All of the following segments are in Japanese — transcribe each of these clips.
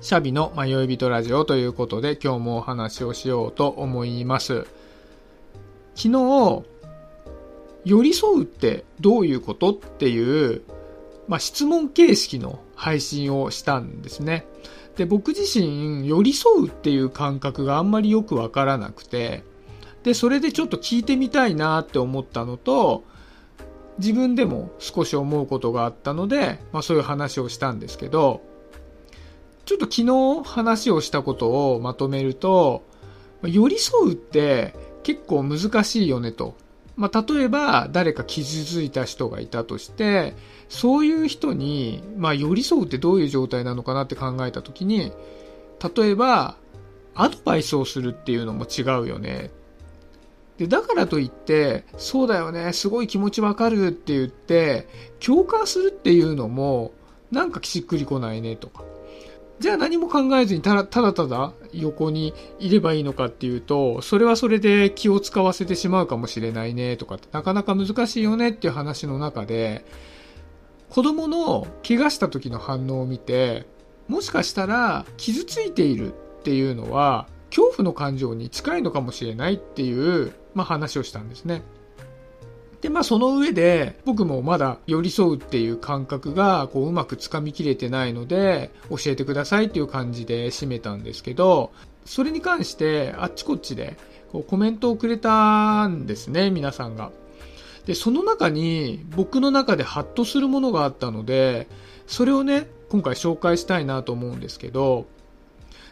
シャビの迷い人ラジオということで今日もお話をしようと思います。昨日、寄り添うってどういうことっていう、まあ、質問形式の配信をしたんですね。で、僕自身、寄り添うっていう感覚があんまりよくわからなくて、で、それでちょっと聞いてみたいなって思ったのと、自分でも少し思うことがあったので、まあそういう話をしたんですけど、ちょっと昨日話をしたことをまとめると、寄り添うって結構難しいよねと。まあ、例えば誰か傷ついた人がいたとして、そういう人に、まあ、寄り添うってどういう状態なのかなって考えたときに、例えば、アドバイスをするっていうのも違うよね。で、だからといって、そうだよね、すごい気持ちわかるって言って、共感するっていうのも、なんかしっくりこないねとか。じゃあ何も考えずにただただただ横にいればいいのかっていうと、それはそれで気を使わせてしまうかもしれないねとかってなかなか難しいよねっていう話の中で、子供の怪我した時の反応を見て、もしかしたら傷ついているっていうのは恐怖の感情に近いのかもしれないっていう、まあ、話をしたんですね。で、まあその上で、僕もまだ寄り添うっていう感覚が、こううまくつかみきれてないので、教えてくださいっていう感じで締めたんですけど、それに関して、あっちこっちで、こうコメントをくれたんですね、皆さんが。で、その中に、僕の中でハッとするものがあったので、それをね、今回紹介したいなと思うんですけど、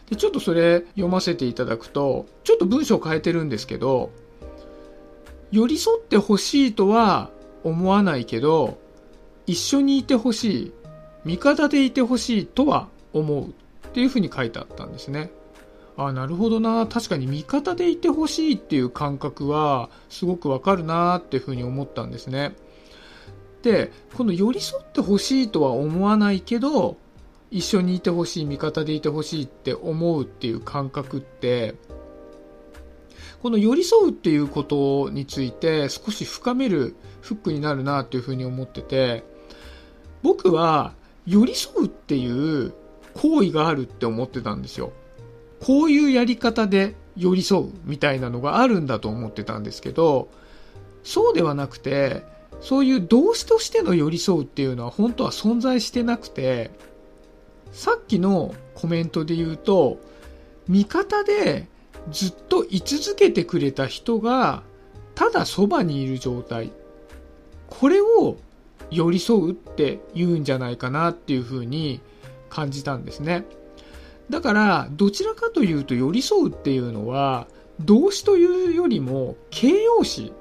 でちょっとそれ読ませていただくと、ちょっと文章を変えてるんですけど、寄り添ってほしいとは思わないけど、一緒にいてほしい、味方でいてほしいとは思うっていうふうに書いてあったんですね。あなるほどな。確かに味方でいてほしいっていう感覚はすごくわかるなっていうふうに思ったんですね。で、この寄り添ってほしいとは思わないけど、一緒にいてほしい、味方でいてほしいって思うっていう感覚って、この寄り添うっていうことについて少し深めるフックになるなっていうふうに思ってて、僕は寄り添うっていう行為があるって思ってたんですよ。こういうやり方で寄り添うみたいなのがあるんだと思ってたんですけど、そうではなくて、そういう動詞としての寄り添うっていうのは本当は存在してなくて、さっきのコメントで言うと、味方でずっと居続けてくれた人がただそばにいる状態。これを寄り添うって言うんじゃないかなっていうふうに感じたんですね。だからどちらかというと寄り添うっていうのは動詞というよりも形容詞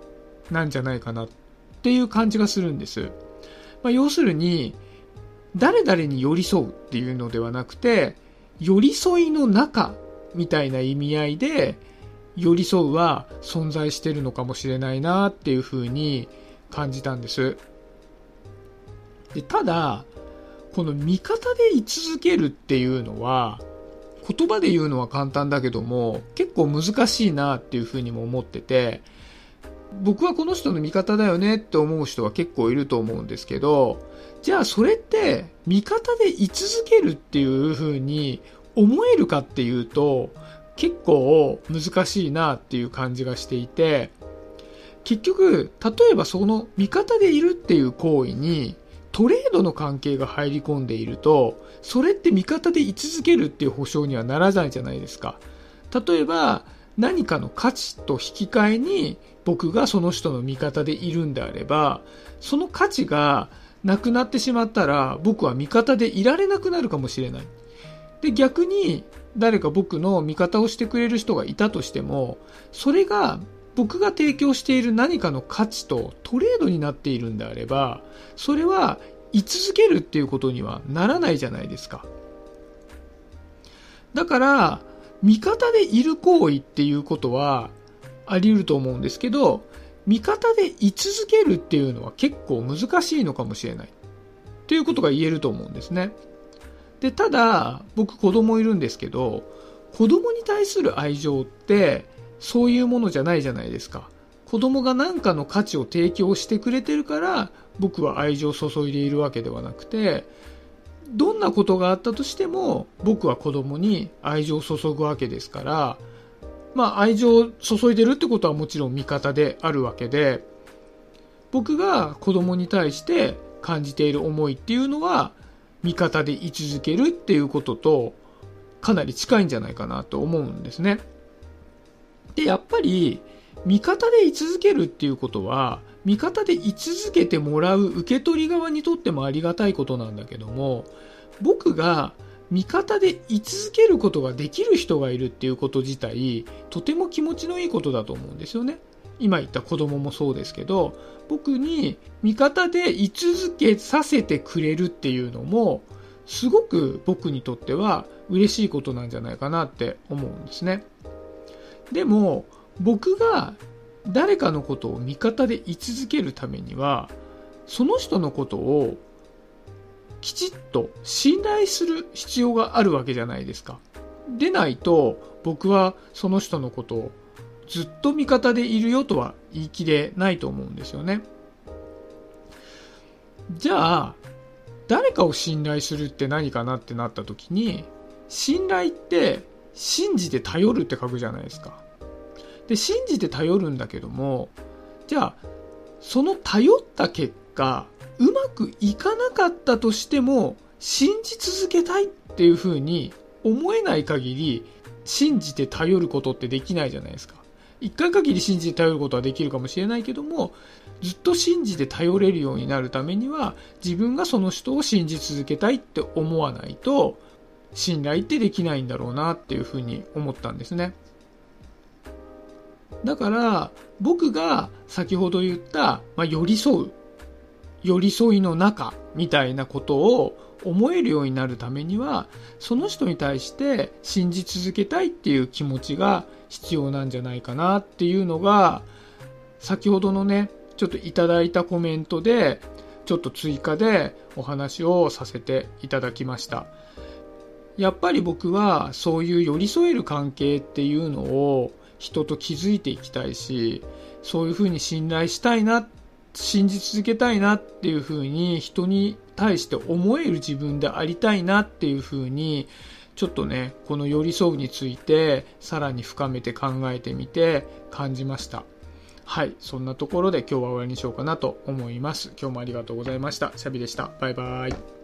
なんじゃないかなっていう感じがするんです、まあ、要するに誰々に寄り添うっていうのではなくて寄り添いの中みたいな意味合いで寄り添うは存在してるのかもしれないなっていうふうに感じたんです。でただ、この味方で居続けるっていうのは、言葉で言うのは簡単だけども、結構難しいなっていうふうにも思ってて、僕はこの人の味方だよねって思う人は結構いると思うんですけど、じゃあそれって味方で居続けるっていうふうに思えるかっていうと結構難しいなっていう感じがしていて結局例えばその味方でいるっていう行為にトレードの関係が入り込んでいるとそれって味方で居続けるっていう保証にはならないじゃないですか。例えば何かの価値と引き換えに僕がその人の味方でいるんであればその価値がなくなってしまったら僕は味方でいられなくなるかもしれない。で、逆に誰か僕の味方をしてくれる人がいたとしても、それが僕が提供している何かの価値とトレードになっているんであれば、それは居続けるっていうことにはならないじゃないですか。だから、味方でいる行為っていうことはあり得ると思うんですけど、味方で居続けるっていうのは結構難しいのかもしれない。っていうことが言えると思うんですね。で、ただ、僕子供いるんですけど、子供に対する愛情って、そういうものじゃないじゃないですか。子供が何かの価値を提供してくれてるから、僕は愛情を注いでいるわけではなくて、どんなことがあったとしても僕は子供に愛情を注ぐわけですからまあ愛情を注いでるってことはもちろん味方であるわけで僕が子供に対して感じている思いっていうのは味方で居続けるっていうこととかなり近いんじゃないかなと思うんですね。で、やっぱり味方で居続けるっていうことは味方で居続けてもらう受け取り側にとってもありがたいことなんだけども僕が味方で居続けることができる人がいるっていうこと自体とても気持ちのいいことだと思うんですよね。今言った子供もそうですけど僕に味方で居続けさせてくれるっていうのもすごく僕にとっては嬉しいことなんじゃないかなって思うんですね。でも僕が誰かのことを味方で居続けるためにはその人のことをきちっと信頼する必要があるわけじゃないですか。でないと僕はその人のことをずっと味方でいるよとは言い切れないと思うんですよね。じゃあ誰かを信頼するって何かなってなった時に信頼って信じて頼るって書くじゃないですか。で、信じて頼るんだけども、じゃあ、その頼った結果、うまくいかなかったとしても、信じ続けたいっていうふうに思えない限り、信じて頼ることってできないじゃないですか。一回限り信じて頼ることはできるかもしれないけども、ずっと信じて頼れるようになるためには、自分がその人を信じ続けたいって思わないと、信頼ってできないんだろうなっていうふうに思ったんですね。だから僕が先ほど言った、まあ、寄り添う寄り添いの中みたいなことを思えるようになるためにはその人に対して信じ続けたいっていう気持ちが必要なんじゃないかなっていうのが先ほどのねちょっといただいたコメントでちょっと追加でお話をさせていただきました。やっぱり僕はそういう寄り添える関係っていうのを人と気づいていきたいしそういうふうに信頼したいな信じ続けたいなっていうふうに人に対して思える自分でありたいなっていうふうにちょっとねこの寄り添うについてさらに深めて考えてみて感じました。はいそんなところで今日は終わりにしようかなと思います。今日もありがとうございました。シャビでした。バイバイ。